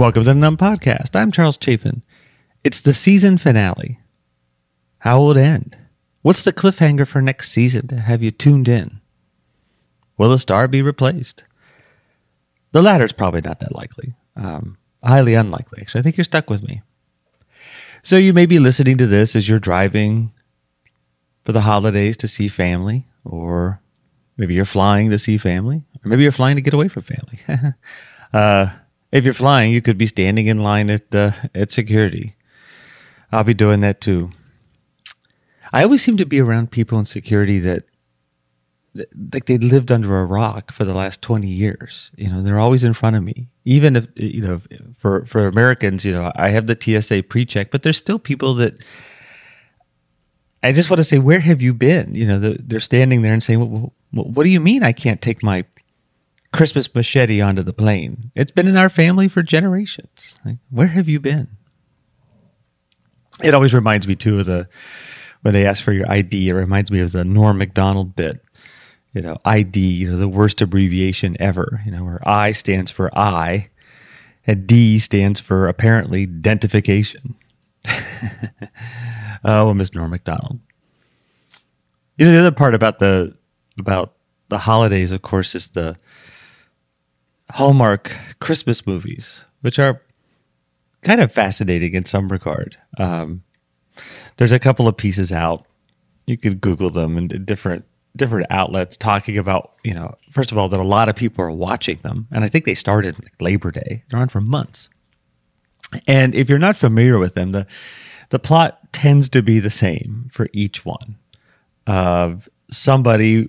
Welcome to the Numb Podcast. I'm Charles Chaffin. It's the season finale. How will it end? What's the cliffhanger for next season to have you tuned in? Will the star be replaced? The latter's probably not that likely. Um, highly unlikely, actually. I think you're stuck with me. So you may be listening to this as you're driving for the holidays to see family, or maybe you're flying to see family, or maybe you're flying to get away from family. uh, if you're flying, you could be standing in line at uh, at security. I'll be doing that too. I always seem to be around people in security that like they lived under a rock for the last 20 years. You know, they're always in front of me. Even if, you know, for, for Americans, you know, I have the TSA pre-check, but there's still people that I just want to say, where have you been? You know, they're standing there and saying, well, what do you mean I can't take my Christmas machete onto the plane. It's been in our family for generations. Like, where have you been? It always reminds me too of the when they ask for your ID. It reminds me of the Norm Macdonald bit. You know, ID. You know, the worst abbreviation ever. You know, where I stands for I, and D stands for apparently identification. oh, Miss Norm Macdonald. You know, the other part about the about the holidays, of course, is the Hallmark Christmas movies, which are kind of fascinating in some regard. Um, there's a couple of pieces out. You could Google them and different different outlets talking about, you know, first of all, that a lot of people are watching them, and I think they started Labor Day. They're on for months. And if you're not familiar with them, the the plot tends to be the same for each one. Of uh, somebody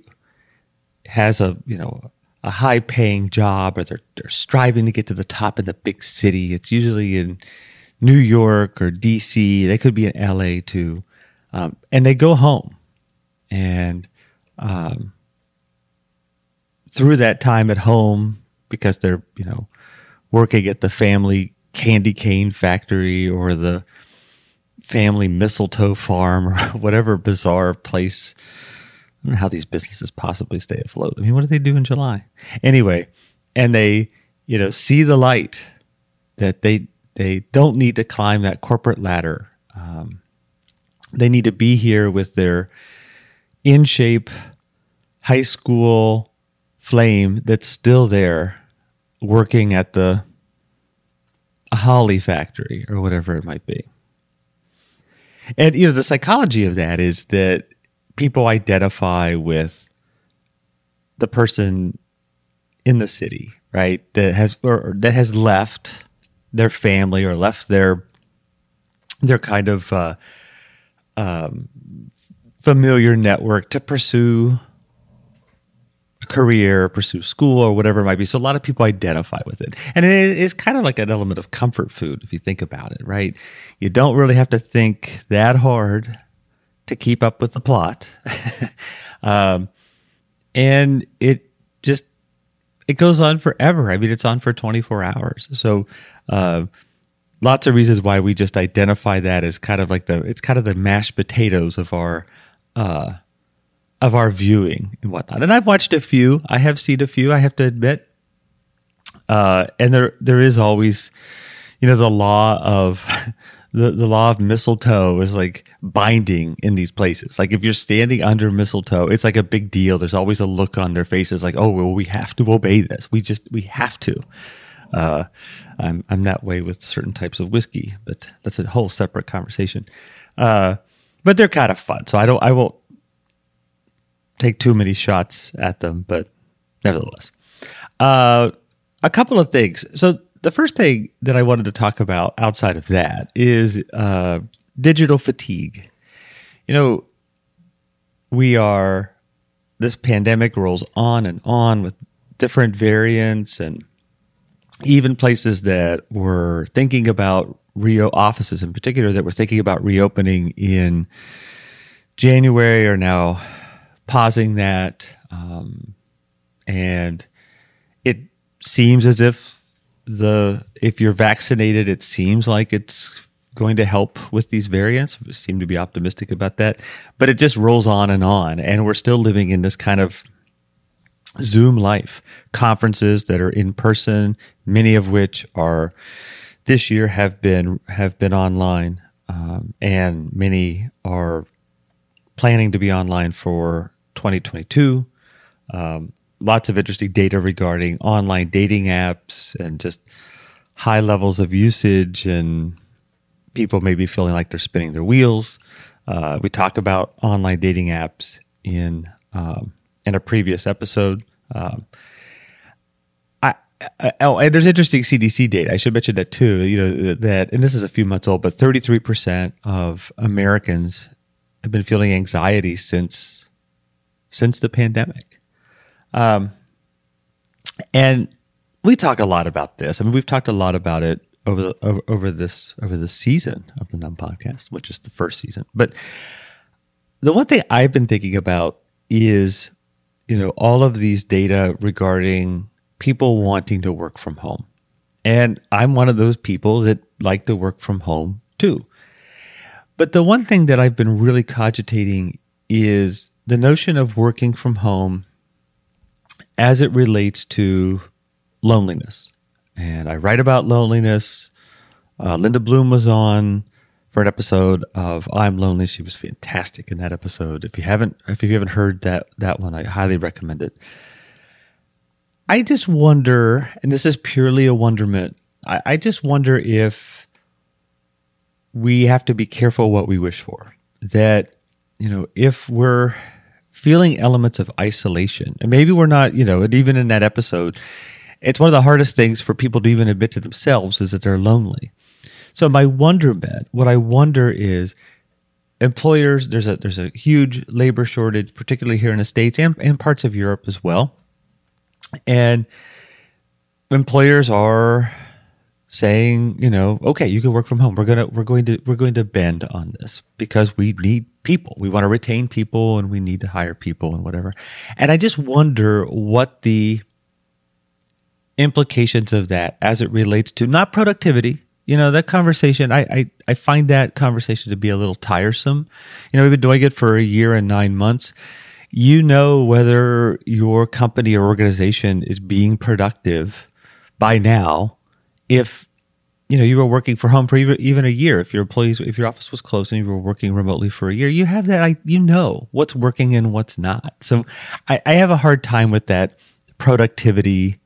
has a you know a high paying job or they're, they're striving to get to the top in the big city. It's usually in New York or DC. They could be in LA too. Um, and they go home. And um, through that time at home, because they're, you know, working at the family candy cane factory or the family mistletoe farm or whatever bizarre place I don't know how these businesses possibly stay afloat. I mean, what do they do in July? Anyway, and they, you know, see the light that they they don't need to climb that corporate ladder. Um, they need to be here with their in shape high school flame that's still there, working at the Holly factory or whatever it might be. And you know, the psychology of that is that people identify with the person in the city, right? That has or that has left their family or left their their kind of uh, um, familiar network to pursue a career, pursue school, or whatever it might be. So a lot of people identify with it, and it is kind of like an element of comfort food if you think about it, right? You don't really have to think that hard to keep up with the plot. um, and it just it goes on forever. I mean, it's on for 24 hours. So, uh, lots of reasons why we just identify that as kind of like the it's kind of the mashed potatoes of our uh, of our viewing and whatnot. And I've watched a few. I have seen a few. I have to admit. Uh, and there there is always, you know, the law of the, the law of mistletoe is like binding in these places. Like if you're standing under mistletoe, it's like a big deal. There's always a look on their faces like, oh, well, we have to obey this. We just, we have to. Uh, I'm, I'm that way with certain types of whiskey, but that's a whole separate conversation. Uh, but they're kind of fun. So I don't, I won't take too many shots at them, but nevertheless. Uh, a couple of things. So the first thing that I wanted to talk about outside of that is uh, digital fatigue. You know, we are, this pandemic rolls on and on with different variants and even places that were thinking about Rio offices in particular that were thinking about reopening in January are now pausing that. Um, and it seems as if the if you're vaccinated, it seems like it's going to help with these variants. We seem to be optimistic about that, but it just rolls on and on, and we're still living in this kind of Zoom Life, conferences that are in person, many of which are this year have been have been online, um, and many are planning to be online for 2022. Um, lots of interesting data regarding online dating apps and just high levels of usage and people maybe feeling like they're spinning their wheels. Uh, we talk about online dating apps in um, in a previous episode. Um, I, I, oh, and there's interesting CDC data. I should mention that too. You know that, and this is a few months old, but 33 percent of Americans have been feeling anxiety since since the pandemic. Um, and we talk a lot about this. I mean, we've talked a lot about it over the, over, over this over the season of the Numb Podcast, which is the first season. But the one thing I've been thinking about is, you know, all of these data regarding people wanting to work from home, and I'm one of those people that like to work from home too. But the one thing that I've been really cogitating is the notion of working from home as it relates to loneliness. And I write about loneliness. Uh, Linda Bloom was on for an episode of I'm Lonely. She was fantastic in that episode. If you haven't if you haven't heard that that one, I highly recommend it. I just wonder, and this is purely a wonderment, I, I just wonder if we have to be careful what we wish for. That, you know, if we're feeling elements of isolation, and maybe we're not, you know, and even in that episode, it's one of the hardest things for people to even admit to themselves is that they're lonely. So my wonder wonderment, what I wonder is employers, there's a there's a huge labor shortage, particularly here in the States and, and parts of Europe as well. And employers are saying, you know, okay, you can work from home. We're gonna we're going to we're going to bend on this because we need people. We want to retain people and we need to hire people and whatever. And I just wonder what the implications of that as it relates to not productivity. You know, that conversation, I, I, I find that conversation to be a little tiresome. You know, we've been doing it for a year and nine months. You know whether your company or organization is being productive by now if you know you were working from home for even, even a year if your employees if your office was closed and you were working remotely for a year you have that you know what's working and what's not. So I, I have a hard time with that productivity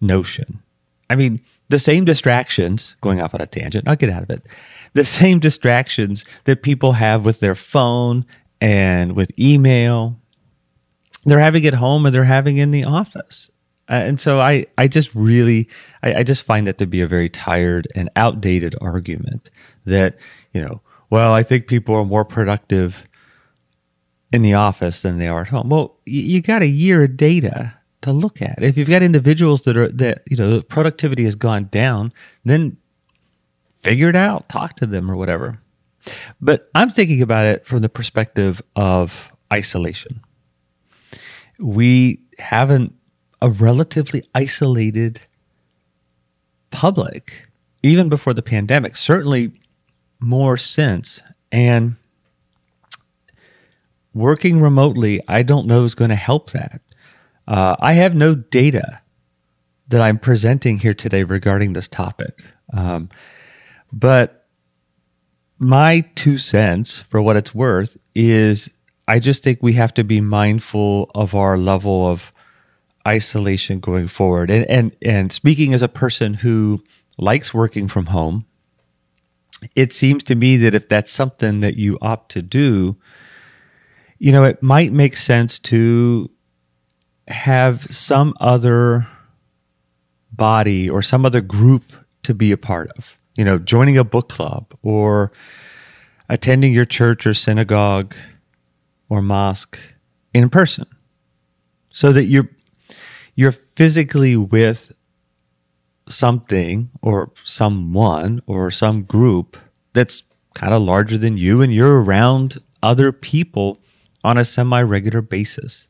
notion. I mean the same distractions going off on a tangent i'll get out of it. The same distractions that people have with their phone and with email they're having at home and they're having in the office Uh, and so I, I just really, I, I just find that to be a very tired and outdated argument that, you know, well, I think people are more productive in the office than they are at home. Well, you got a year of data to look at. If you've got individuals that are, that, you know, productivity has gone down, then figure it out, talk to them or whatever. But I'm thinking about it from the perspective of isolation. We haven't a relatively isolated public, even before the pandemic, certainly more since. And working remotely, I don't know is going to help that. Uh, I have no data that I'm presenting here today regarding this topic. Um, but my two cents, for what it's worth, is I just think we have to be mindful of our level of isolation going forward. And and and speaking as a person who likes working from home, it seems to me that if that's something that you opt to do, you know, it might make sense to have some other body or some other group to be a part of. You know, joining a book club or attending your church or synagogue or mosque in person so that you're you're physically with something or someone or some group that's kind of larger than you and you're around other people on a semi regular basis.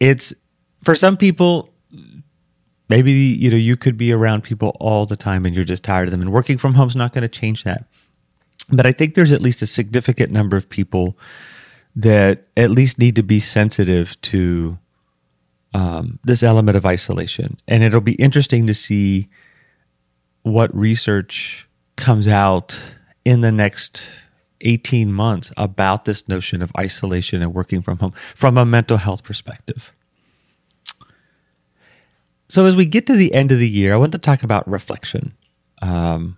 It's for some people, maybe you know you could be around people all the time and you're just tired of them and working from home is not going to change that but i think there's at least a significant number of people that at least need to be sensitive to um, this element of isolation, and it'll be interesting to see what research comes out in the next 18 months about this notion of isolation and working from home from a mental health perspective. So, as we get to the end of the year, I want to talk about reflection. Um,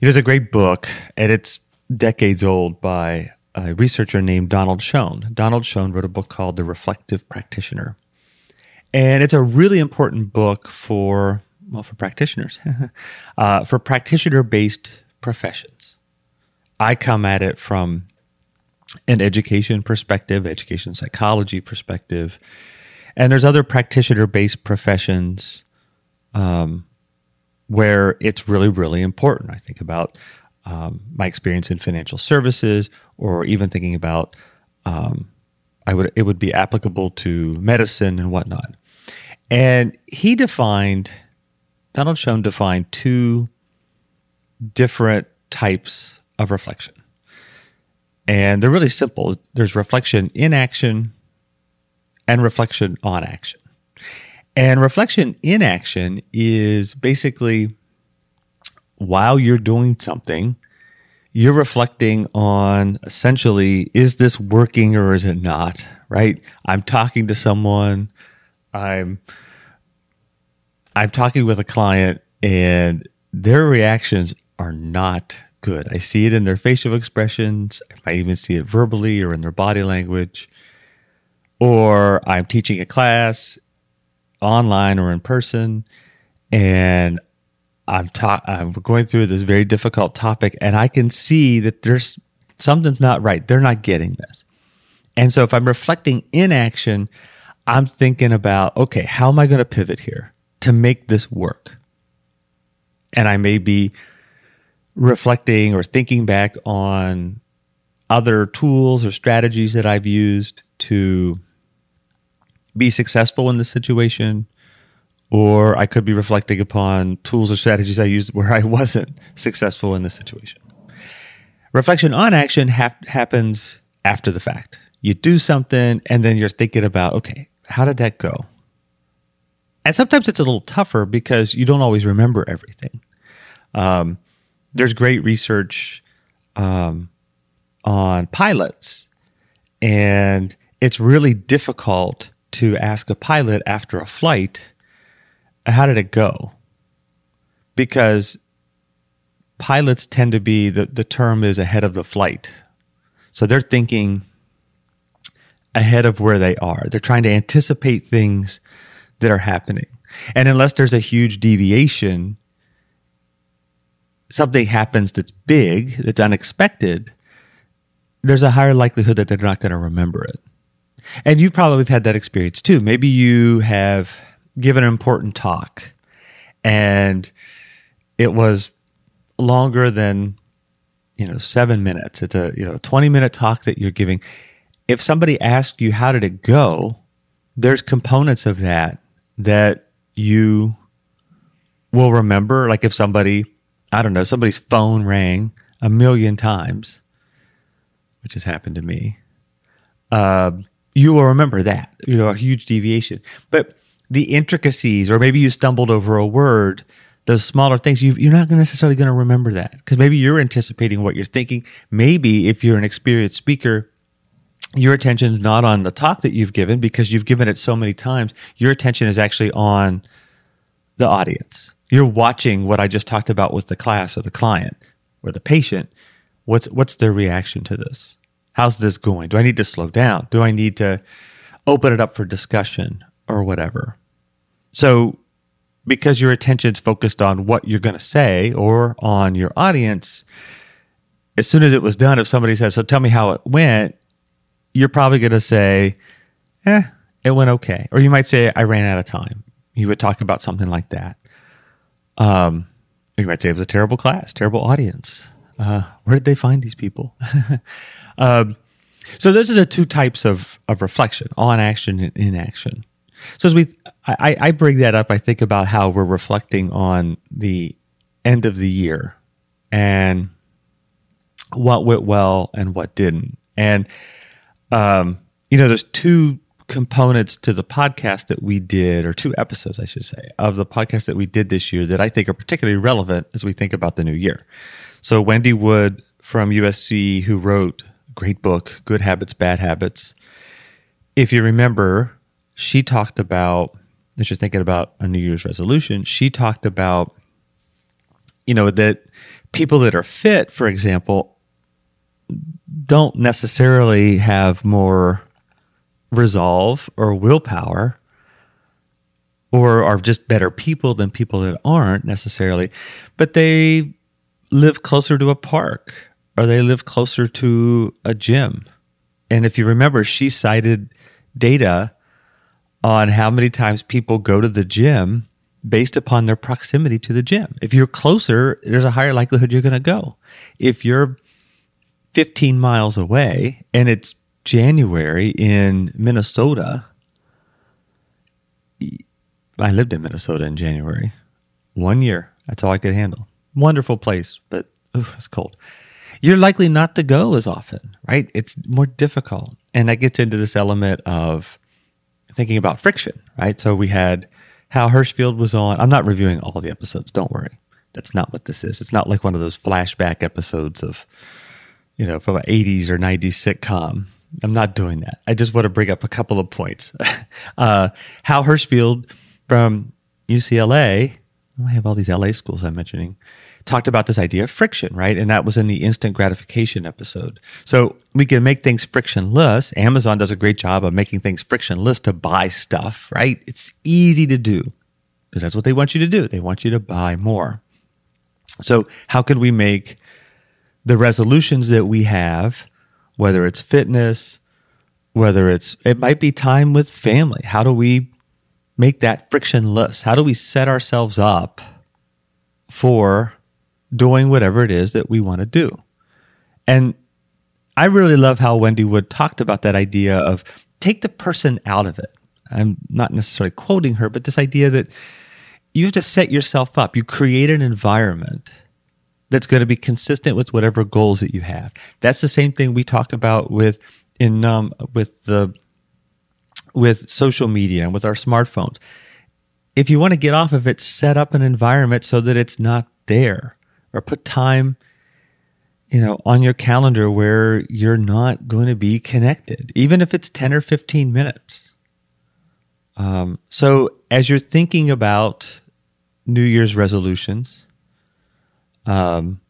there's a great book, and it's decades old by a researcher named Donald Schoen. Donald Schoen wrote a book called The Reflective Practitioner. And it's a really important book for, well, for practitioners, uh, for practitioner based professions. I come at it from an education perspective, education psychology perspective. And there's other practitioner based professions um, where it's really, really important. I think about um, my experience in financial services, or even thinking about um, I would it would be applicable to medicine and whatnot. And he defined Donald Schoen defined two different types of reflection. And they're really simple. There's reflection in action and reflection on action. And reflection in action is basically while you're doing something, you're reflecting on essentially, is this working or is it not? Right? I'm talking to someone, I'm I'm talking with a client and their reactions are not good. I see it in their facial expressions. I might even see it verbally or in their body language. Or I'm teaching a class online or in person and I'm ta- I'm going through this very difficult topic and I can see that there's something's not right. They're not getting this. And so if I'm reflecting in action, I'm thinking about, okay, how am I going to pivot here to make this work? And I may be reflecting or thinking back on other tools or strategies that I've used to be successful in this situation. Or I could be reflecting upon tools or strategies I used where I wasn't successful in this situation. Reflection on action happens after the fact. You do something and then you're thinking about, okay, how did that go? And sometimes it's a little tougher because you don't always remember everything. Um, there's great research um, on pilots, and it's really difficult to ask a pilot after a flight, how did it go? Because pilots tend to be the, the term is ahead of the flight. So they're thinking ahead of where they are. They're trying to anticipate things that are happening. And unless there's a huge deviation, something happens that's big, that's unexpected, there's a higher likelihood that they're not going to remember it. And you probably have had that experience too. Maybe you have given an important talk and it was longer than you know 7 minutes. It's a you know 20 minute talk that you're giving if somebody asks you how did it go, there's components of that that you will remember. Like if somebody, I don't know, somebody's phone rang a million times, which has happened to me, uh, you will remember that, you know, a huge deviation. But the intricacies, or maybe you stumbled over a word, those smaller things, you, are not necessarily going to remember that because maybe you're anticipating what you're thinking. Maybe if you're an experienced speaker, your attention is not on the talk that you've given because you've given it so many times. Your attention is actually on the audience. You're watching what I just talked about with the class or the client or the patient. What's what's their reaction to this? How's this going? Do I need to slow down? Do I need to open it up for discussion or whatever? So because your attention's focused on what you're going to say or on your audience, as soon as it was done, if somebody says, So tell me how it went, you're probably going to say, eh, it went okay. Or you might say, I ran out of time. You would talk about something like that. Um, you might say it was a terrible class, terrible audience. Uh, where did they find these people? um, so those are the two types of, of reflection, on action and inaction. So as we, I, I bring that up, I think about how we're reflecting on the end of the year and what went well and what didn't. And um, you know, there's two components to the podcast that we did, or two episodes, I should say, of the podcast that we did this year that I think are particularly relevant as we think about the new year. So, Wendy Wood from USC, who wrote a great book, Good Habits, Bad Habits. If you remember, she talked about, as you're thinking about a New Year's resolution, she talked about, you know, that people that are fit, for example, don't necessarily have more resolve or willpower or are just better people than people that aren't necessarily, but they live closer to a park or they live closer to a gym. And if you remember, she cited data on how many times people go to the gym based upon their proximity to the gym. If you're closer, there's a higher likelihood you're going to go. If you're 15 miles away and it's January in Minnesota. I lived in Minnesota in January. One year. That's all I could handle. Wonderful place, but oof, it's cold. You're likely not to go as often, right? It's more difficult. And that gets into this element of thinking about friction, right? So we had Hal Hershfield was on. I'm not reviewing all the episodes, don't worry. That's not what this is. It's not like one of those flashback episodes of, you know, from an 80s or 90s sitcom I'm not doing that. I just want to bring up a couple of points. uh, Hal Hershfield from UCLA, I have all these LA schools I'm mentioning, talked about this idea of friction, right? And that was in the instant gratification episode. So we can make things frictionless. Amazon does a great job of making things frictionless to buy stuff, right? It's easy to do because that's what they want you to do. They want you to buy more. So, how can we make the resolutions that we have whether it's fitness, whether it's, it might be time with family. How do we make that frictionless? How do we set ourselves up for doing whatever it is that we want to do? And I really love how Wendy Wood talked about that idea of take the person out of it. I'm not necessarily quoting her, but this idea that you have to set yourself up. You create an environment that's going to be consistent with whatever goals that you have. That's the same thing we talk about with in um, with the with social media and with our smartphones. If you want to get off of it, set up an environment so that it's not there, or put time, you know, on your calendar where you're not going to be connected, even if it's ten or fifteen minutes. Um, so as you're thinking about New Year's resolutions um,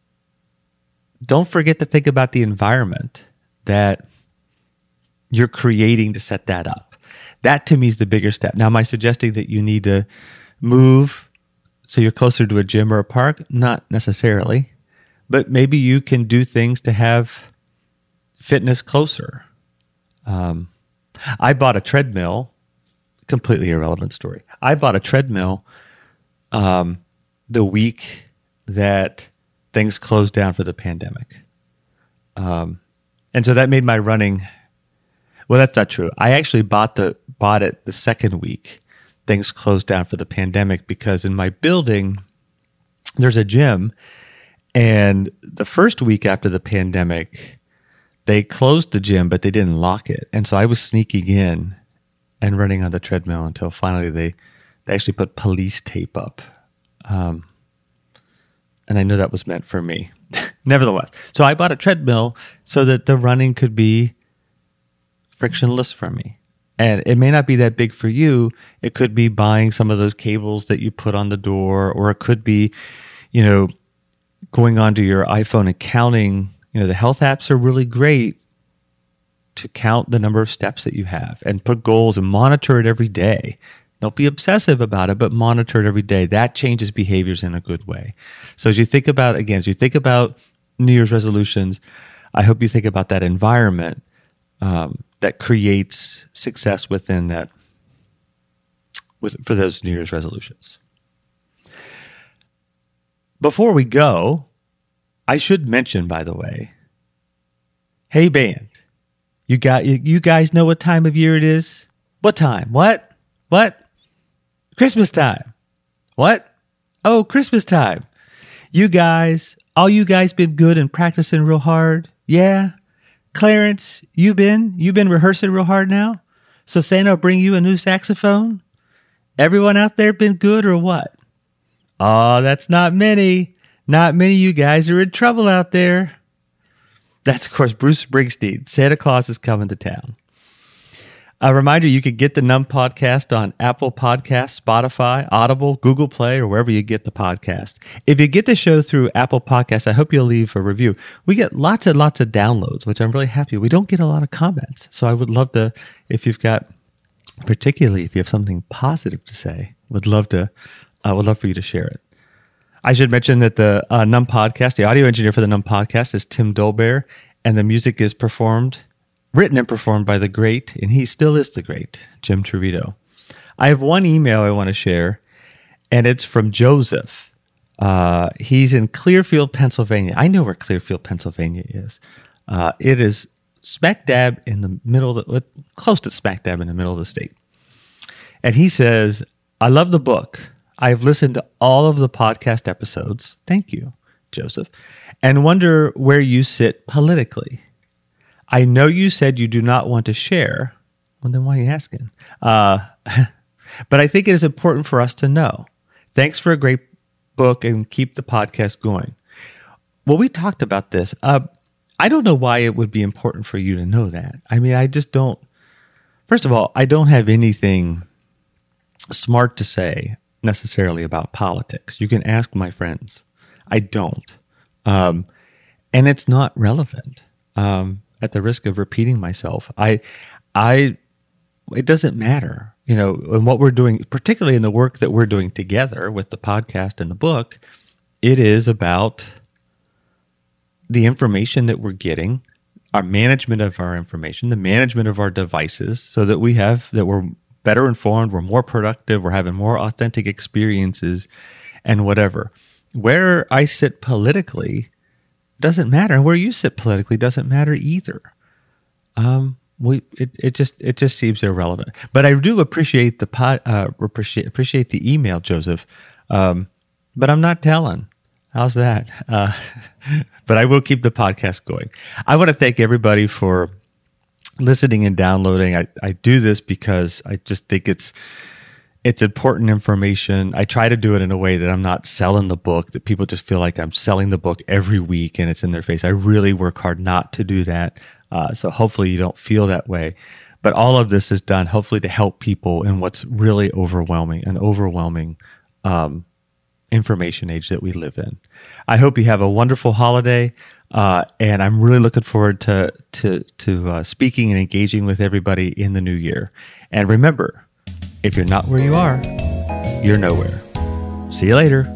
don't forget to think about the environment that you're creating to set that up. That to me is the bigger step. Now, am I suggesting that you need to move so you're closer to a gym or a park? Not necessarily, but maybe you can do things to have fitness closer. Um, I bought a treadmill, completely irrelevant story. I bought a treadmill um, the week that things closed down for the pandemic. Um, and so that made my running. Well, that's not true. I actually bought the bought it the second week things closed down for the pandemic because in my building there's a gym, and the first week after the pandemic they closed the gym but they didn't lock it, and so I was sneaking in and running on the treadmill until finally they they actually put police tape up. Um, and I knew that was meant for me. Nevertheless, so I bought a treadmill so that the running could be frictionless for me. And it may not be that big for you. It could be buying some of those cables that you put on the door, or it could be, you know, going onto your iPhone and counting. You know, the health apps are really great to count the number of steps that you have and put goals and monitor it every day. Don't be obsessive about it, but monitor it every day. That changes behaviors in a good way. So as you think about, again, as you think about New Year's resolutions, I hope you think about that environment um, that creates success within that, with, for those New Year's resolutions. Before we go, I should mention, by the way, hey band, you got you, you guys know what time of year it is? What time? What? What? Christmas time. What? Oh, Christmas time. You guys, all you guys been good and practicing real hard? Yeah? Clarence, you been? You been rehearsing real hard now? So Santa will bring you a new saxophone? Everyone out there been good or what? Oh, that's not many. Not many you guys are in trouble out there. That's, of course, Bruce Springsteen. Santa Claus is coming to town. A reminder you can get the Numb podcast on Apple Podcasts, Spotify, Audible, Google Play, or wherever you get the podcast. If you get the show through Apple Podcasts, I hope you'll leave a review. We get lots and lots of downloads, which I'm really happy. We don't get a lot of comments. So I would love to, if you've got, particularly if you have something positive to say, would love to, I would love for you to share it. I should mention that the uh, Numb podcast, the audio engineer for the Numb podcast is Tim Dolbear, and the music is performed written and performed by the great, and he still is the great, Jim Trevito. I have one email I want to share, and it's from Joseph. Uh, he's in Clearfield, Pennsylvania. I know where Clearfield, Pennsylvania is. Uh, it is smack dab in the middle, of the, close to smack dab in the middle of the state. And he says, I love the book. I have listened to all of the podcast episodes. Thank you, Joseph. And wonder where you sit politically. I know you said you do not want to share. Well, then why are you asking? Uh, but I think it is important for us to know. Thanks for a great book and keep the podcast going. Well, we talked about this. Uh, I don't know why it would be important for you to know that. I mean, I just don't. First of all, I don't have anything smart to say necessarily about politics. You can ask my friends. I don't. Um, and it's not relevant. Um, at the risk of repeating myself, I, I, it doesn't matter, you know, and what we're doing, particularly in the work that we're doing together with the podcast and the book, it is about the information that we're getting, our management of our information, the management of our devices, so that we have that we're better informed, we're more productive, we're having more authentic experiences, and whatever. Where I sit politically doesn't matter. And where you sit politically doesn't matter either. Um, we it, it just it just seems irrelevant. But I do appreciate the pot, uh, appreciate appreciate the email, Joseph. Um, but I'm not telling. How's that? Uh, but I will keep the podcast going. I want to thank everybody for listening and downloading. I, I do this because I just think it's it's important information. I try to do it in a way that I'm not selling the book, that people just feel like I'm selling the book every week and it's in their face. I really work hard not to do that. Uh, so hopefully you don't feel that way. But all of this is done hopefully to help people in what's really overwhelming, an overwhelming um, information age that we live in. I hope you have a wonderful holiday. Uh, and I'm really looking forward to to to uh, speaking and engaging with everybody in the new year. And remember, if you're not where you are, you're nowhere. See you later.